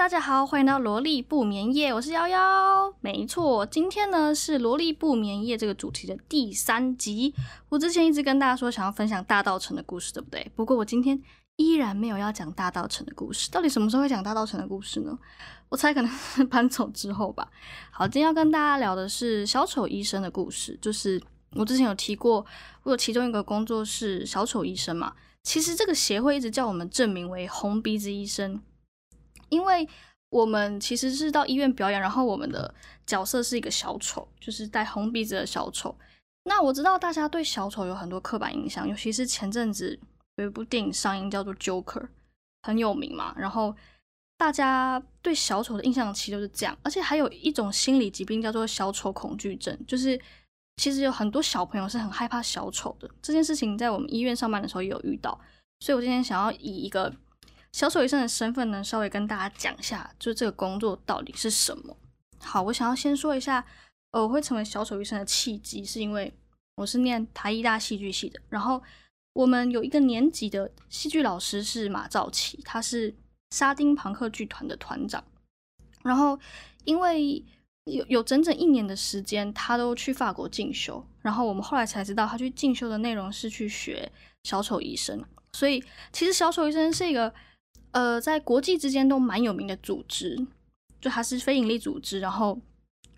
大家好，欢迎到萝莉不眠夜，我是瑶瑶。没错，今天呢是萝莉不眠夜这个主题的第三集。我之前一直跟大家说想要分享大道城的故事，对不对？不过我今天依然没有要讲大道城的故事。到底什么时候会讲大道城的故事呢？我猜可能是搬走之后吧。好，今天要跟大家聊的是小丑医生的故事。就是我之前有提过，我有其中一个工作是小丑医生嘛。其实这个协会一直叫我们证明为红鼻子医生。因为我们其实是到医院表演，然后我们的角色是一个小丑，就是戴红鼻子的小丑。那我知道大家对小丑有很多刻板印象，尤其是前阵子有一部电影上映叫做《Joker》，很有名嘛。然后大家对小丑的印象其实就是这样，而且还有一种心理疾病叫做小丑恐惧症，就是其实有很多小朋友是很害怕小丑的。这件事情在我们医院上班的时候也有遇到，所以我今天想要以一个。小丑医生的身份呢，稍微跟大家讲一下，就这个工作到底是什么。好，我想要先说一下，呃，我会成为小丑医生的契机，是因为我是念台艺大戏剧系的，然后我们有一个年级的戏剧老师是马兆奇，他是沙丁庞克剧团的团长，然后因为有有整整一年的时间，他都去法国进修，然后我们后来才知道，他去进修的内容是去学小丑医生，所以其实小丑医生是一个。呃，在国际之间都蛮有名的组织，就它是非营利组织。然后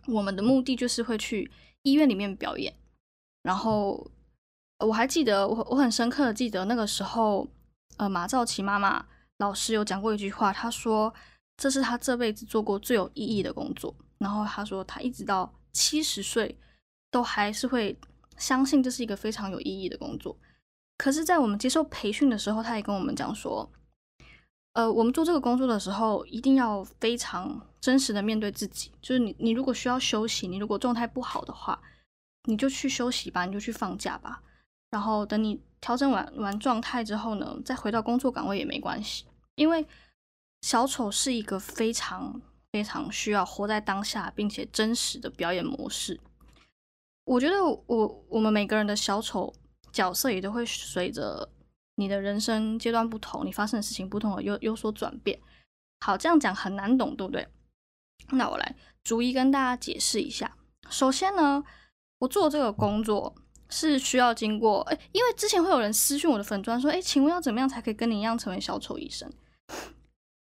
我们的目的就是会去医院里面表演。然后我还记得，我我很深刻的记得那个时候，呃，马兆琪妈妈老师有讲过一句话，她说这是她这辈子做过最有意义的工作。然后她说她一直到七十岁都还是会相信这是一个非常有意义的工作。可是，在我们接受培训的时候，她也跟我们讲说。呃，我们做这个工作的时候，一定要非常真实的面对自己。就是你，你如果需要休息，你如果状态不好的话，你就去休息吧，你就去放假吧。然后等你调整完完状态之后呢，再回到工作岗位也没关系。因为小丑是一个非常非常需要活在当下，并且真实的表演模式。我觉得我我们每个人的小丑角色也都会随着。你的人生阶段不同，你发生的事情不同，有有所转变。好，这样讲很难懂，对不对？那我来逐一跟大家解释一下。首先呢，我做这个工作是需要经过，哎，因为之前会有人私讯我的粉砖说，哎，请问要怎么样才可以跟你一样成为小丑医生？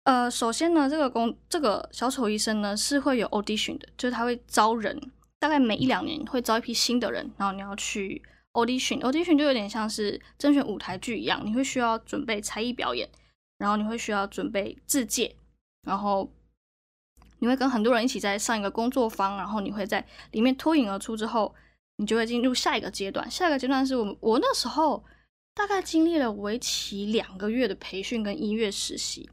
呃，首先呢，这个工这个小丑医生呢是会有 audition 的，就是他会招人，大概每一两年会招一批新的人，然后你要去。Audition，audition 就有点像是甄选舞台剧一样，你会需要准备才艺表演，然后你会需要准备自介，然后你会跟很多人一起在上一个工作坊，然后你会在里面脱颖而出之后，你就会进入下一个阶段。下一个阶段是我我那时候大概经历了为期两个月的培训跟音乐实习，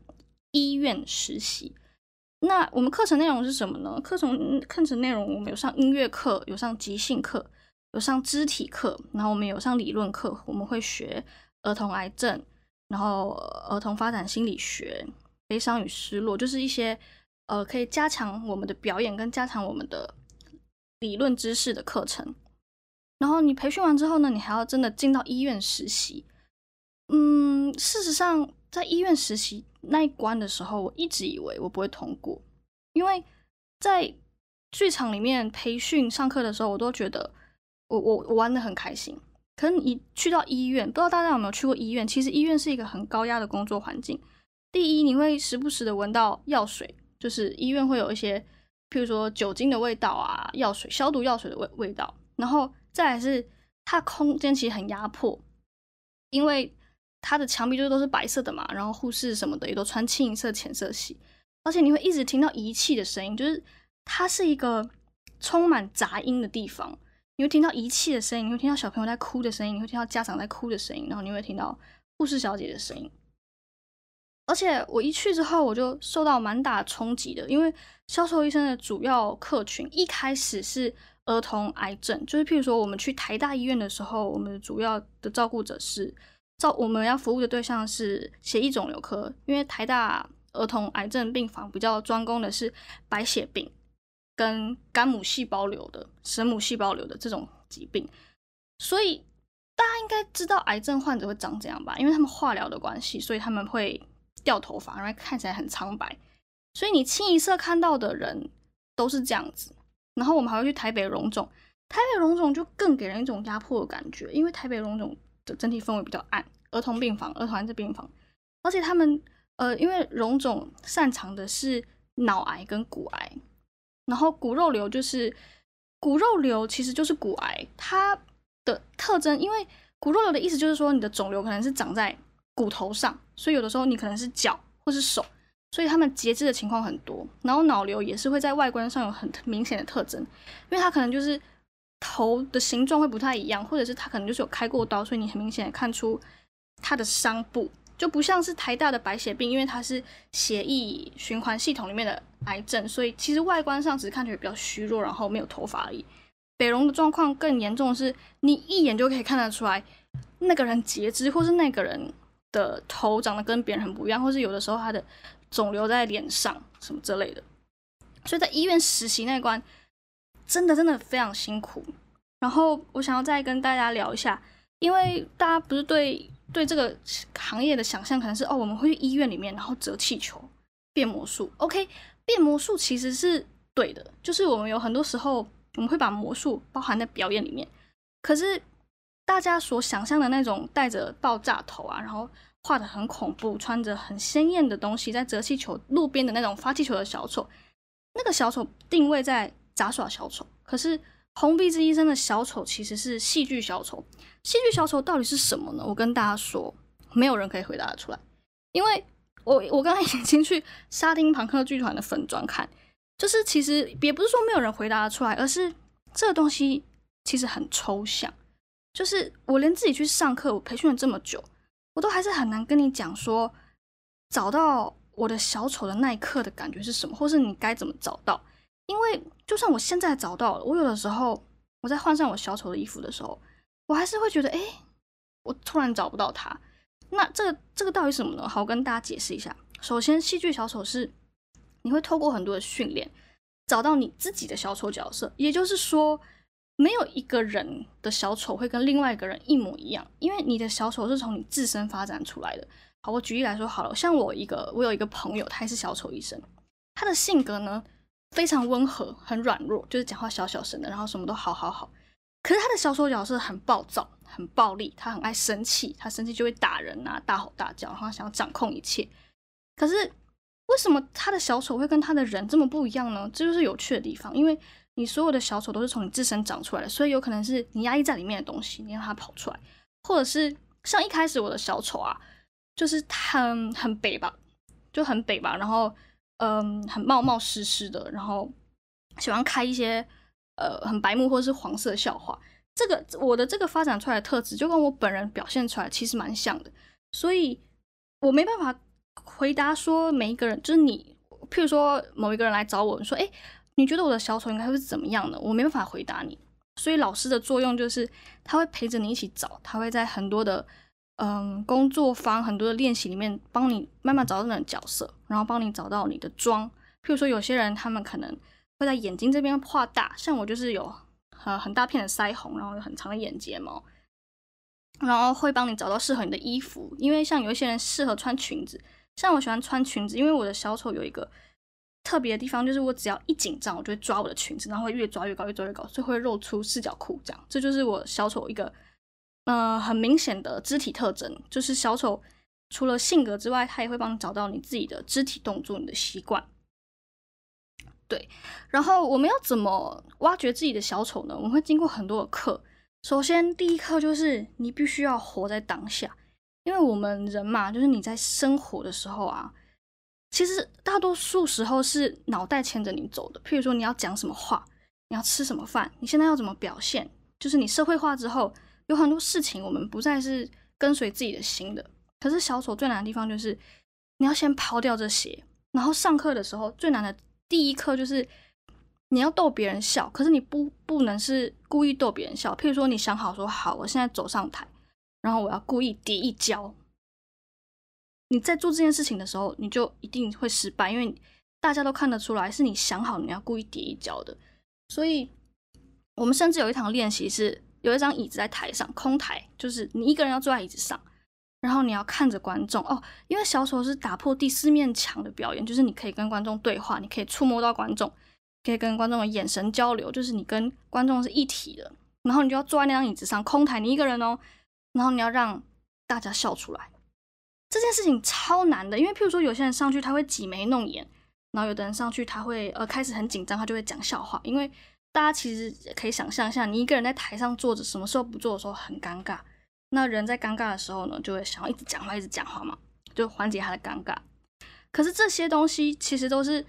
医院实习。那我们课程内容是什么呢？课程课程内容我们有上音乐课，有上即兴课。有上肢体课，然后我们有上理论课，我们会学儿童癌症，然后儿童发展心理学、悲伤与失落，就是一些呃可以加强我们的表演跟加强我们的理论知识的课程。然后你培训完之后呢，你还要真的进到医院实习。嗯，事实上在医院实习那一关的时候，我一直以为我不会通过，因为在剧场里面培训上课的时候，我都觉得。我我我玩的很开心，可是你去到医院，不知道大家有没有去过医院？其实医院是一个很高压的工作环境。第一，你会时不时的闻到药水，就是医院会有一些，譬如说酒精的味道啊，药水消毒药水的味味道。然后再来是它空间其实很压迫，因为它的墙壁就都是白色的嘛，然后护士什么的也都穿清一色浅色系，而且你会一直听到仪器的声音，就是它是一个充满杂音的地方。你会听到仪器的声音，你会听到小朋友在哭的声音，你会听到家长在哭的声音，然后你会听到护士小姐的声音。而且我一去之后，我就受到蛮大冲击的，因为销售医生的主要客群一开始是儿童癌症，就是譬如说我们去台大医院的时候，我们主要的照顾者是照我们要服务的对象是血液肿瘤科，因为台大儿童癌症病房比较专攻的是白血病。跟肝母细胞瘤的、神母细胞瘤的这种疾病，所以大家应该知道癌症患者会长这样吧？因为他们化疗的关系，所以他们会掉头发，然后看起来很苍白。所以你清一色看到的人都是这样子。然后我们还会去台北荣总，台北荣总就更给人一种压迫的感觉，因为台北荣总的整体氛围比较暗，儿童病房、儿童安置病房，而且他们呃，因为荣总擅长的是脑癌跟骨癌，然后骨肉瘤就是骨肉瘤其实就是骨癌，它的特征，因为骨肉瘤的意思就是说你的肿瘤可能是长在骨头上，所以有的时候你可能是脚或是手。所以他们截肢的情况很多，然后脑瘤也是会在外观上有很明显的特征，因为它可能就是头的形状会不太一样，或者是它可能就是有开过刀，所以你很明显看出它的伤部，就不像是台大的白血病，因为它是血液循环系统里面的癌症，所以其实外观上只是看起来比较虚弱，然后没有头发而已。北荣的状况更严重的是，你一眼就可以看得出来那个人截肢，或是那个人的头长得跟别人很不一样，或是有的时候他的。肿瘤在脸上什么之类的，所以在医院实习那关真的真的非常辛苦。然后我想要再跟大家聊一下，因为大家不是对对这个行业的想象可能是哦，我们会去医院里面然后折气球、变魔术。OK，变魔术其实是对的，就是我们有很多时候我们会把魔术包含在表演里面。可是大家所想象的那种带着爆炸头啊，然后。画的很恐怖，穿着很鲜艳的东西，在折气球路边的那种发气球的小丑，那个小丑定位在杂耍小丑。可是红鼻子医生的小丑其实是戏剧小丑。戏剧小丑到底是什么呢？我跟大家说，没有人可以回答得出来。因为我我刚才已经去沙丁庞克剧团的粉砖看，就是其实也不是说没有人回答得出来，而是这个东西其实很抽象。就是我连自己去上课，我培训了这么久。我都还是很难跟你讲说，找到我的小丑的那一刻的感觉是什么，或是你该怎么找到？因为就算我现在找到了，我有的时候我在换上我小丑的衣服的时候，我还是会觉得，哎，我突然找不到他。那这个这个到底什么呢？好，我跟大家解释一下。首先，戏剧小丑是你会透过很多的训练，找到你自己的小丑角色，也就是说。没有一个人的小丑会跟另外一个人一模一样，因为你的小丑是从你自身发展出来的。好，我举例来说好了，像我一个，我有一个朋友，他也是小丑医生，他的性格呢非常温和，很软弱，就是讲话小小声的，然后什么都好好好。可是他的小丑角色很暴躁，很暴力，他很爱生气，他生气就会打人啊，大吼大叫，然后想要掌控一切。可是为什么他的小丑会跟他的人这么不一样呢？这就是有趣的地方，因为。你所有的小丑都是从你自身长出来的，所以有可能是你压抑在里面的东西，你让它跑出来，或者是像一开始我的小丑啊，就是很很北吧，就很北吧，然后嗯，很冒冒失失的，然后喜欢开一些呃很白目或者是黄色笑话。这个我的这个发展出来的特质，就跟我本人表现出来其实蛮像的，所以我没办法回答说每一个人，就是你，譬如说某一个人来找我说，哎。你觉得我的小丑应该会是怎么样的？我没办法回答你，所以老师的作用就是他会陪着你一起找，他会在很多的嗯工作坊、很多的练习里面帮你慢慢找到那种角色，然后帮你找到你的妆。譬如说，有些人他们可能会在眼睛这边画大，像我就是有呃很大片的腮红，然后有很长的眼睫毛，然后会帮你找到适合你的衣服。因为像有一些人适合穿裙子，像我喜欢穿裙子，因为我的小丑有一个。特别的地方就是，我只要一紧张，我就会抓我的裙子，然后会越抓越高，越抓越高，所以会露出四角裤。这样，这就是我小丑一个，呃，很明显的肢体特征。就是小丑除了性格之外，他也会帮你找到你自己的肢体动作、你的习惯。对，然后我们要怎么挖掘自己的小丑呢？我们会经过很多的课。首先，第一课就是你必须要活在当下，因为我们人嘛，就是你在生活的时候啊。其实大多数时候是脑袋牵着你走的。譬如说，你要讲什么话，你要吃什么饭，你现在要怎么表现，就是你社会化之后，有很多事情我们不再是跟随自己的心的。可是小丑最难的地方就是，你要先抛掉这些。然后上课的时候最难的第一课就是你要逗别人笑，可是你不不能是故意逗别人笑。譬如说，你想好说好，我现在走上台，然后我要故意跌一跤。你在做这件事情的时候，你就一定会失败，因为大家都看得出来是你想好你要故意跌一跤的。所以，我们甚至有一堂练习是有一张椅子在台上，空台，就是你一个人要坐在椅子上，然后你要看着观众哦，因为小丑是打破第四面墙的表演，就是你可以跟观众对话，你可以触摸到观众，可以跟观众的眼神交流，就是你跟观众是一体的。然后你就要坐在那张椅子上，空台你一个人哦，然后你要让大家笑出来。这件事情超难的，因为譬如说有些人上去他会挤眉弄眼，然后有的人上去他会呃开始很紧张，他就会讲笑话，因为大家其实可以想象一下，你一个人在台上坐着，什么时候不做的时候很尴尬。那人在尴尬的时候呢，就会想要一直讲话，一直讲话嘛，就缓解他的尴尬。可是这些东西其实都是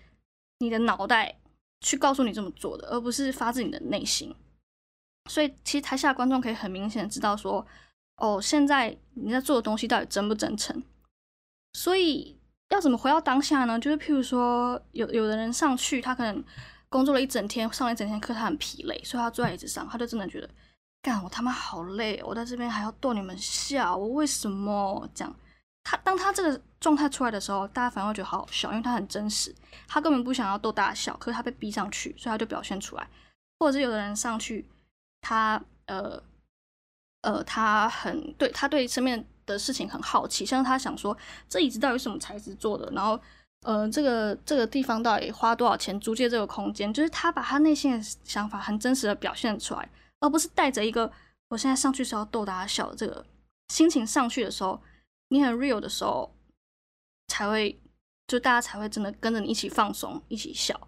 你的脑袋去告诉你这么做的，而不是发自你的内心。所以其实台下观众可以很明显知道说，哦，现在你在做的东西到底真不真诚。所以要怎么回到当下呢？就是譬如说，有有的人上去，他可能工作了一整天，上了一整天课，他很疲累，所以他坐在椅子上，他就真的觉得。干我他妈好累，我在这边还要逗你们笑，我为什么这样？他当他这个状态出来的时候，大家反而会觉得好好笑，因为他很真实，他根本不想要逗大家笑，可是他被逼上去，所以他就表现出来。或者是有的人上去，他呃呃，他很对他对身边的事情很好奇，像他想说这椅子到底什么材质做的，然后呃这个这个地方到底花多少钱租借这个空间，就是他把他内心的想法很真实的表现出来。而不是带着一个我现在上去是要逗大家笑的这个心情上去的时候，你很 real 的时候，才会就大家才会真的跟着你一起放松，一起笑。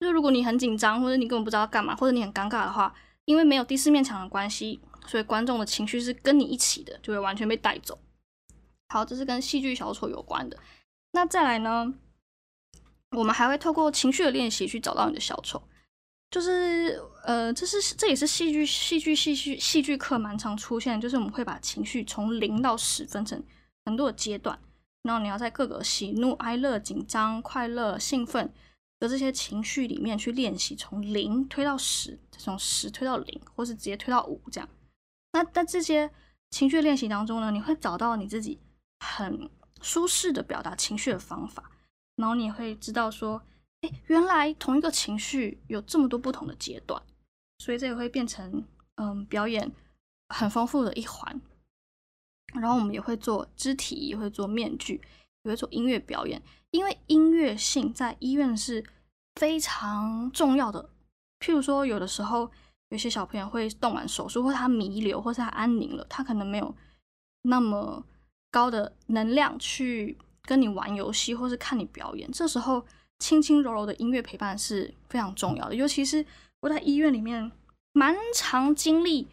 就如果你很紧张，或者你根本不知道干嘛，或者你很尴尬的话，因为没有第四面墙的关系，所以观众的情绪是跟你一起的，就会完全被带走。好，这是跟戏剧小丑有关的。那再来呢，我们还会透过情绪的练习去找到你的小丑。就是呃，这是这也是戏剧戏剧戏剧戏剧课蛮常出现，就是我们会把情绪从零到十分成很多的阶段，然后你要在各个喜怒哀乐、紧张、快乐、兴奋的这些情绪里面去练习，从零推到十，从十推到零，或是直接推到五这样。那在这些情绪练习当中呢，你会找到你自己很舒适的表达情绪的方法，然后你会知道说。哎，原来同一个情绪有这么多不同的阶段，所以这也会变成嗯表演很丰富的一环。然后我们也会做肢体，也会做面具，也会做音乐表演。因为音乐性在医院是非常重要的。譬如说，有的时候有些小朋友会动完手术，或他弥留，或是他安宁了，他可能没有那么高的能量去跟你玩游戏，或是看你表演。这时候。轻轻柔柔的音乐陪伴是非常重要的，尤其是我在医院里面蛮常经历，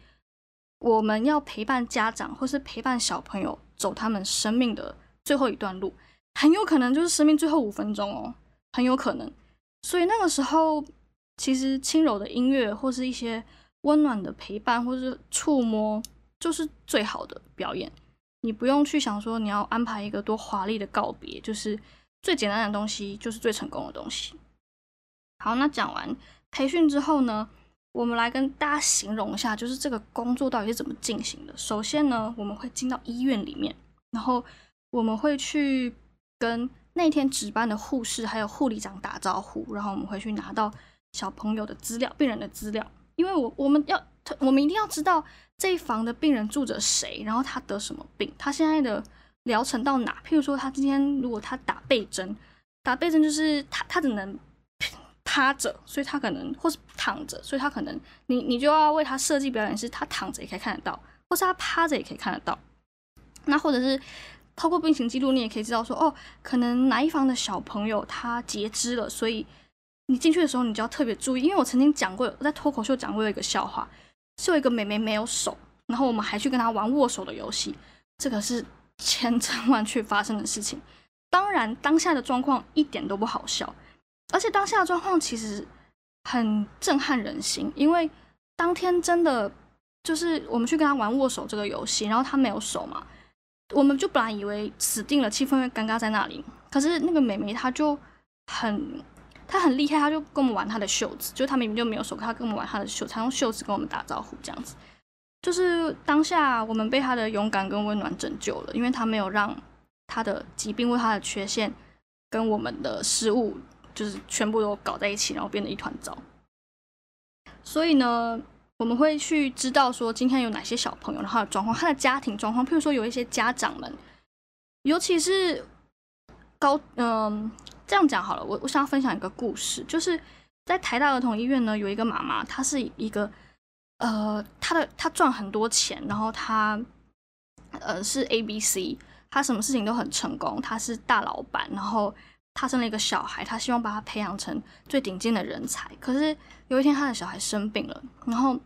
我们要陪伴家长或是陪伴小朋友走他们生命的最后一段路，很有可能就是生命最后五分钟哦，很有可能。所以那个时候，其实轻柔的音乐或是一些温暖的陪伴或是触摸，就是最好的表演。你不用去想说你要安排一个多华丽的告别，就是。最简单的东西就是最成功的东西。好，那讲完培训之后呢，我们来跟大家形容一下，就是这个工作到底是怎么进行的。首先呢，我们会进到医院里面，然后我们会去跟那天值班的护士还有护理长打招呼，然后我们会去拿到小朋友的资料、病人的资料，因为我我们要我们一定要知道这一房的病人住着谁，然后他得什么病，他现在的。疗程到哪？譬如说，他今天如果他打背针，打背针就是他他只能趴着，所以他可能或是躺着，所以他可能你你就要为他设计表演，是他躺着也可以看得到，或是他趴着也可以看得到。那或者是透过病情记录，你也可以知道说，哦，可能哪一方的小朋友他截肢了，所以你进去的时候你就要特别注意。因为我曾经讲过，我在脱口秀讲过一个笑话，是有一个妹妹没有手，然后我们还去跟她玩握手的游戏，这个是。千真万确发生的事情，当然当下的状况一点都不好笑，而且当下的状况其实很震撼人心，因为当天真的就是我们去跟他玩握手这个游戏，然后他没有手嘛，我们就本来以为死定了，气氛会尴尬在那里，可是那个美眉她就很她很厉害，她就跟我们玩她的袖子，就她明明就没有手，她跟我们玩她的袖，她用袖子跟我们打招呼这样子。就是当下，我们被他的勇敢跟温暖拯救了，因为他没有让他的疾病或他的缺陷跟我们的失误，就是全部都搞在一起，然后变得一团糟。所以呢，我们会去知道说今天有哪些小朋友，然后状况，他的家庭状况，譬如说有一些家长们，尤其是高，嗯，这样讲好了，我我想要分享一个故事，就是在台大儿童医院呢，有一个妈妈，她是一个，呃，他的他赚很多钱，然后他，呃，是 A B C，他什么事情都很成功，他是大老板，然后。他生了一个小孩，他希望把他培养成最顶尖的人才。可是有一天，他的小孩生病了，然后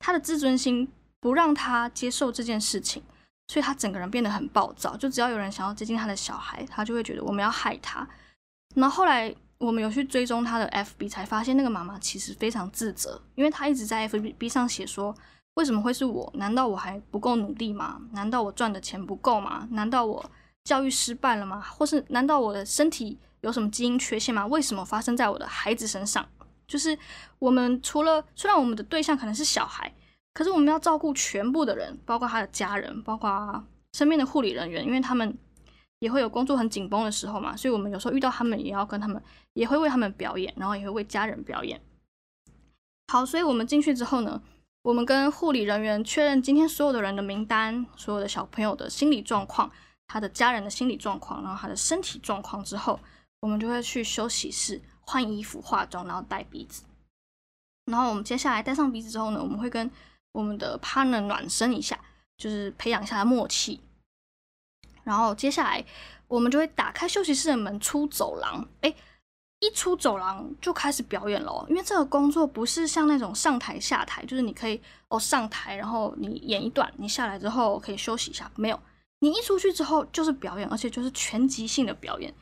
他的自尊心不让他接受这件事情，所以他整个人变得很暴躁。就只要有人想要接近他的小孩，他就会觉得我们要害他。然后后来我们有去追踪他的 FB，才发现那个妈妈其实非常自责，因为她一直在 FB 上写说：为什么会是我？难道我还不够努力吗？难道我赚的钱不够吗？难道我教育失败了吗？或是难道我的身体？有什么基因缺陷吗？为什么发生在我的孩子身上？就是我们除了虽然我们的对象可能是小孩，可是我们要照顾全部的人，包括他的家人，包括身边的护理人员，因为他们也会有工作很紧绷的时候嘛，所以我们有时候遇到他们也要跟他们，也会为他们表演，然后也会为家人表演。好，所以我们进去之后呢，我们跟护理人员确认今天所有的人的名单，所有的小朋友的心理状况，他的家人的心理状况，然后他的身体状况之后。我们就会去休息室换衣服、化妆，然后戴鼻子。然后我们接下来戴上鼻子之后呢，我们会跟我们的 partner 暖身一下，就是培养一下默契。然后接下来我们就会打开休息室的门，出走廊。哎，一出走廊就开始表演了，因为这个工作不是像那种上台下台，就是你可以哦上台，然后你演一段，你下来之后可以休息一下。没有，你一出去之后就是表演，而且就是全集性的表演。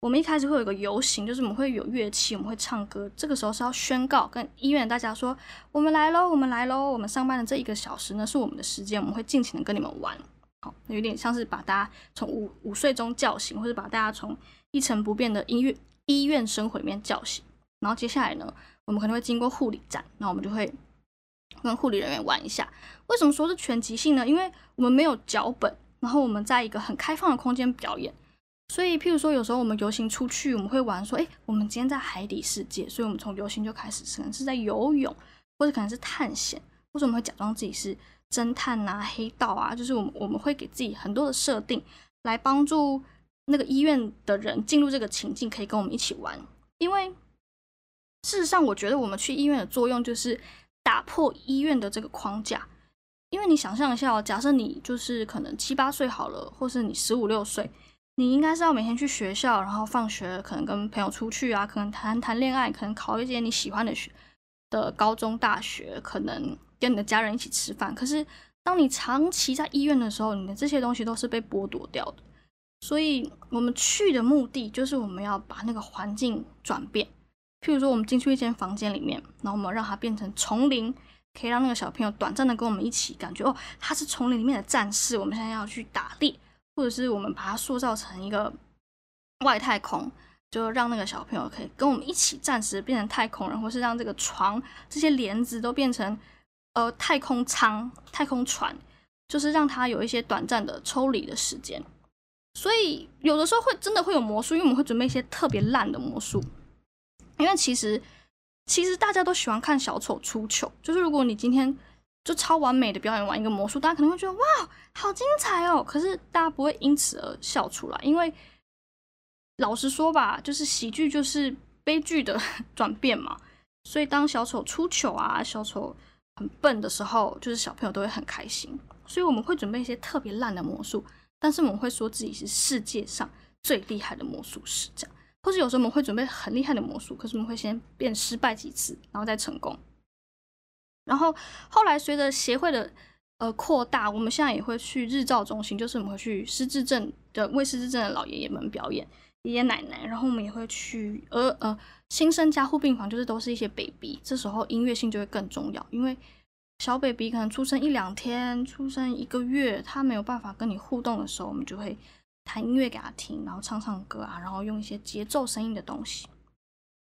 我们一开始会有个游行，就是我们会有乐器，我们会唱歌。这个时候是要宣告跟医院大家说：“我们来喽，我们来喽！我们上班的这一个小时呢，是我们的时间，我们会尽情的跟你们玩。”有点像是把大家从午午睡中叫醒，或者把大家从一成不变的医院医院生活里面叫醒。然后接下来呢，我们可能会经过护理站，那我们就会跟护理人员玩一下。为什么说是全即兴呢？因为我们没有脚本，然后我们在一个很开放的空间表演。所以，譬如说，有时候我们游行出去，我们会玩说：“哎，我们今天在海底世界。”所以，我们从游行就开始，可能是在游泳，或者可能是探险，或者我们会假装自己是侦探啊、黑道啊，就是我们我们会给自己很多的设定，来帮助那个医院的人进入这个情境，可以跟我们一起玩。因为事实上，我觉得我们去医院的作用就是打破医院的这个框架。因为你想象一下，假设你就是可能七八岁好了，或是你十五六岁。你应该是要每天去学校，然后放学可能跟朋友出去啊，可能谈谈恋爱，可能考一些你喜欢的学的高中、大学，可能跟你的家人一起吃饭。可是当你长期在医院的时候，你的这些东西都是被剥夺掉的。所以我们去的目的就是我们要把那个环境转变。譬如说，我们进去一间房间里面，然后我们让它变成丛林，可以让那个小朋友短暂的跟我们一起感觉哦，他是丛林里面的战士，我们现在要去打猎。或者是我们把它塑造成一个外太空，就让那个小朋友可以跟我们一起暂时变成太空人，或是让这个床这些帘子都变成呃太空舱、太空船，就是让他有一些短暂的抽离的时间。所以有的时候会真的会有魔术，因为我们会准备一些特别烂的魔术。因为其实其实大家都喜欢看小丑出糗，就是如果你今天。就超完美的表演完一个魔术，大家可能会觉得哇，好精彩哦！可是大家不会因此而笑出来，因为老实说吧，就是喜剧就是悲剧的 转变嘛。所以当小丑出糗啊，小丑很笨的时候，就是小朋友都会很开心。所以我们会准备一些特别烂的魔术，但是我们会说自己是世界上最厉害的魔术师，这样。或者有时候我们会准备很厉害的魔术，可是我们会先变失败几次，然后再成功。然后后来随着协会的呃扩大，我们现在也会去日照中心，就是我们会去失智症的为失智症的老爷爷们表演爷爷奶奶，然后我们也会去呃呃新生加护病房，就是都是一些 baby，这时候音乐性就会更重要，因为小 baby 可能出生一两天，出生一个月，他没有办法跟你互动的时候，我们就会弹音乐给他听，然后唱唱歌啊，然后用一些节奏声音的东西，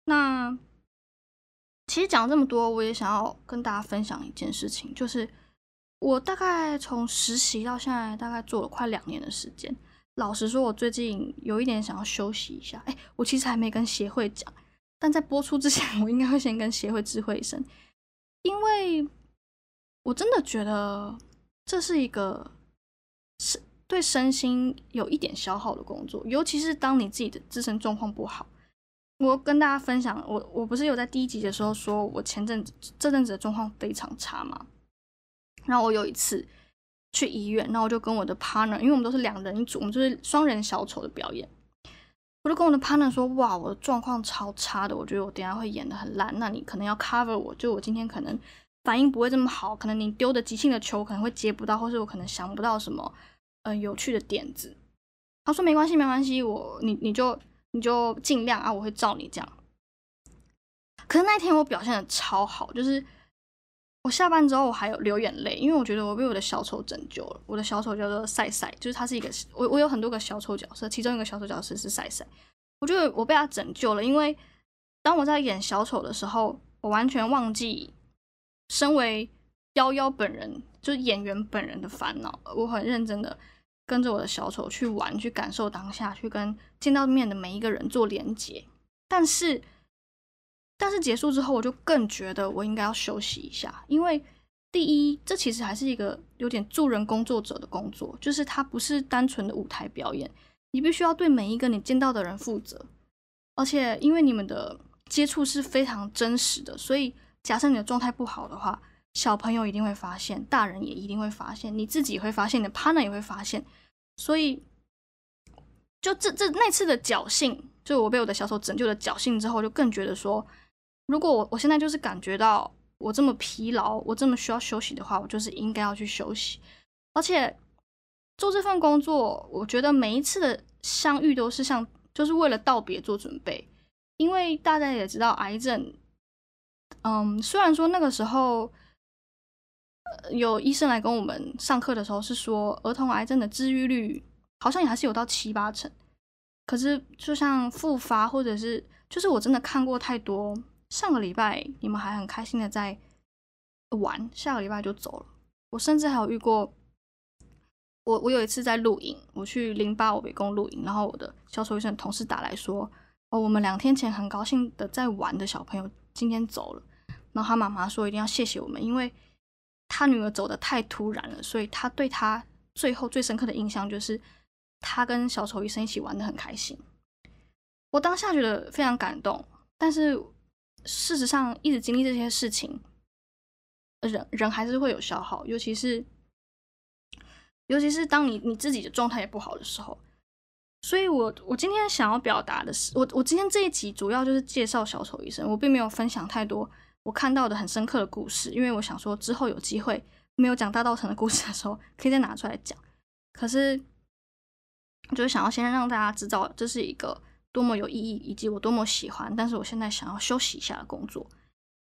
那。其实讲这么多，我也想要跟大家分享一件事情，就是我大概从实习到现在，大概做了快两年的时间。老实说，我最近有一点想要休息一下。哎，我其实还没跟协会讲，但在播出之前，我应该会先跟协会知会一声，因为我真的觉得这是一个是对身心有一点消耗的工作，尤其是当你自己的自身状况不好。我跟大家分享，我我不是有在第一集的时候说我前阵子这阵子的状况非常差吗？然后我有一次去医院，然后我就跟我的 partner，因为我们都是两人一组，我们就是双人小丑的表演。我就跟我的 partner 说：“哇，我的状况超差的，我觉得我等下会演的很烂。那你可能要 cover 我，就我今天可能反应不会这么好，可能你丢的即兴的球可能会接不到，或是我可能想不到什么呃有趣的点子。”他说：“没关系，没关系，我你你就你就尽量啊，我会照你这样。”可是那天我表现的超好，就是我下班之后我还有流眼泪，因为我觉得我被我的小丑拯救了。我的小丑叫做赛赛，就是他是一个我我有很多个小丑角色，其中一个小丑角色是赛赛。我觉得我被他拯救了，因为当我在演小丑的时候，我完全忘记身为幺幺本人，就是演员本人的烦恼。我很认真的跟着我的小丑去玩，去感受当下，去跟见到面的每一个人做连接。但是，但是结束之后，我就更觉得我应该要休息一下，因为第一，这其实还是一个有点助人工作者的工作，就是它不是单纯的舞台表演。你必须要对每一个你见到的人负责，而且因为你们的接触是非常真实的，所以假设你的状态不好的话，小朋友一定会发现，大人也一定会发现，你自己会发现，你的 partner 也会发现。所以，就这这那次的侥幸，就我被我的小丑拯救的侥幸之后，就更觉得说，如果我我现在就是感觉到我这么疲劳，我这么需要休息的话，我就是应该要去休息，而且。做这份工作，我觉得每一次的相遇都是像，就是为了道别做准备。因为大家也知道，癌症，嗯，虽然说那个时候，有医生来跟我们上课的时候是说，儿童癌症的治愈率好像也还是有到七八成。可是，就像复发，或者是，就是我真的看过太多。上个礼拜你们还很开心的在玩，下个礼拜就走了。我甚至还有遇过。我我有一次在录影，我去零八五北宫录影，然后我的销售医生同事打来说，哦，我们两天前很高兴的在玩的小朋友今天走了，然后他妈妈说一定要谢谢我们，因为他女儿走的太突然了，所以他对他最后最深刻的印象就是他跟小丑医生一起玩的很开心。我当下觉得非常感动，但是事实上一直经历这些事情，人人还是会有消耗，尤其是。尤其是当你你自己的状态也不好的时候，所以我我今天想要表达的是，我我今天这一集主要就是介绍小丑医生，我并没有分享太多我看到的很深刻的故事，因为我想说之后有机会没有讲大道城的故事的时候，可以再拿出来讲。可是，就是想要先让大家知道这是一个多么有意义，以及我多么喜欢，但是我现在想要休息一下的工作。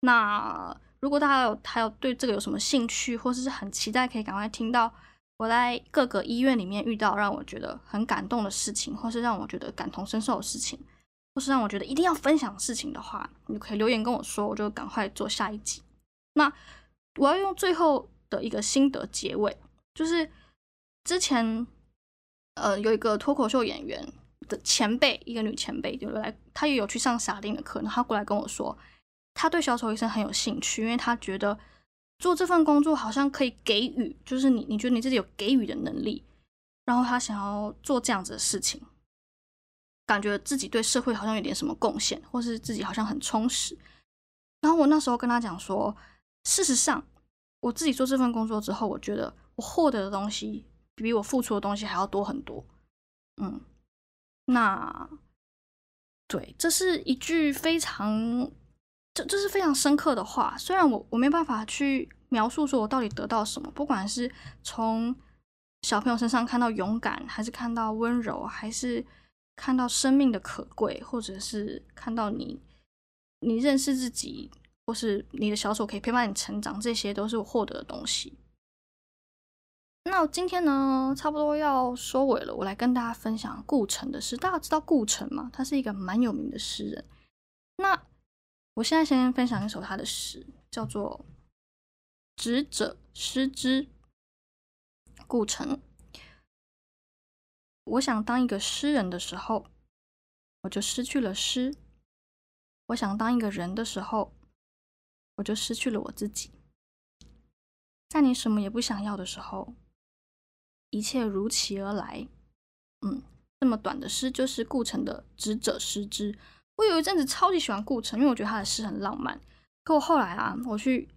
那如果大家有还有对这个有什么兴趣，或者是很期待可以赶快听到。我在各个医院里面遇到让我觉得很感动的事情，或是让我觉得感同身受的事情，或是让我觉得一定要分享的事情的话，你可以留言跟我说，我就赶快做下一集。那我要用最后的一个心得结尾，就是之前呃有一个脱口秀演员的前辈，一个女前辈就来，她也有去上傻丁的课，然后她过来跟我说，她对小丑医生很有兴趣，因为她觉得。做这份工作好像可以给予，就是你你觉得你自己有给予的能力，然后她想要做这样子的事情，感觉自己对社会好像有点什么贡献，或是自己好像很充实。然后我那时候跟她讲说，事实上我自己做这份工作之后，我觉得我获得的东西比我付出的东西还要多很多。嗯，那对，这是一句非常。这这是非常深刻的话，虽然我我没办法去描述说我到底得到什么，不管是从小朋友身上看到勇敢，还是看到温柔，还是看到生命的可贵，或者是看到你你认识自己，或是你的小手可以陪伴你成长，这些都是我获得的东西。那今天呢，差不多要收尾了，我来跟大家分享顾城的诗。大家知道顾城吗？他是一个蛮有名的诗人。那我现在先分享一首他的诗，叫做《执者失之》。顾城，我想当一个诗人的时候，我就失去了诗；我想当一个人的时候，我就失去了我自己。在你什么也不想要的时候，一切如期而来。嗯，这么短的诗就是顾城的《执者诗之》。我有一阵子超级喜欢顾城，因为我觉得他的诗很浪漫。可我后来啊，我去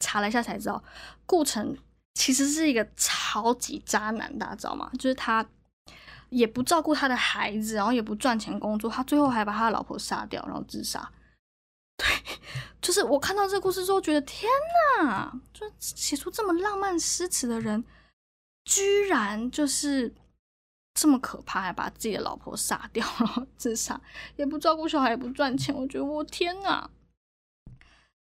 查了一下才知道，顾城其实是一个超级渣男，大家知道吗？就是他也不照顾他的孩子，然后也不赚钱工作，他最后还把他的老婆杀掉，然后自杀。对，就是我看到这个故事之后，觉得天哪，就写出这么浪漫诗词的人，居然就是。这么可怕，还把自己的老婆杀掉，然后自杀，也不照顾小孩，也不赚钱，我觉得我天哪！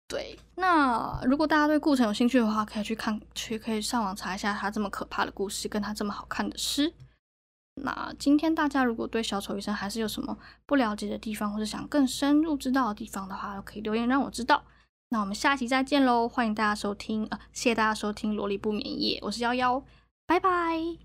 对，那如果大家对顾城有兴趣的话，可以去看，去可以上网查一下他这么可怕的故事，跟他这么好看的诗。那今天大家如果对小丑医生还是有什么不了解的地方，或者想更深入知道的地方的话，可以留言让我知道。那我们下期再见喽！欢迎大家收听，呃，谢谢大家收听《萝莉不眠夜》，我是幺幺，拜拜。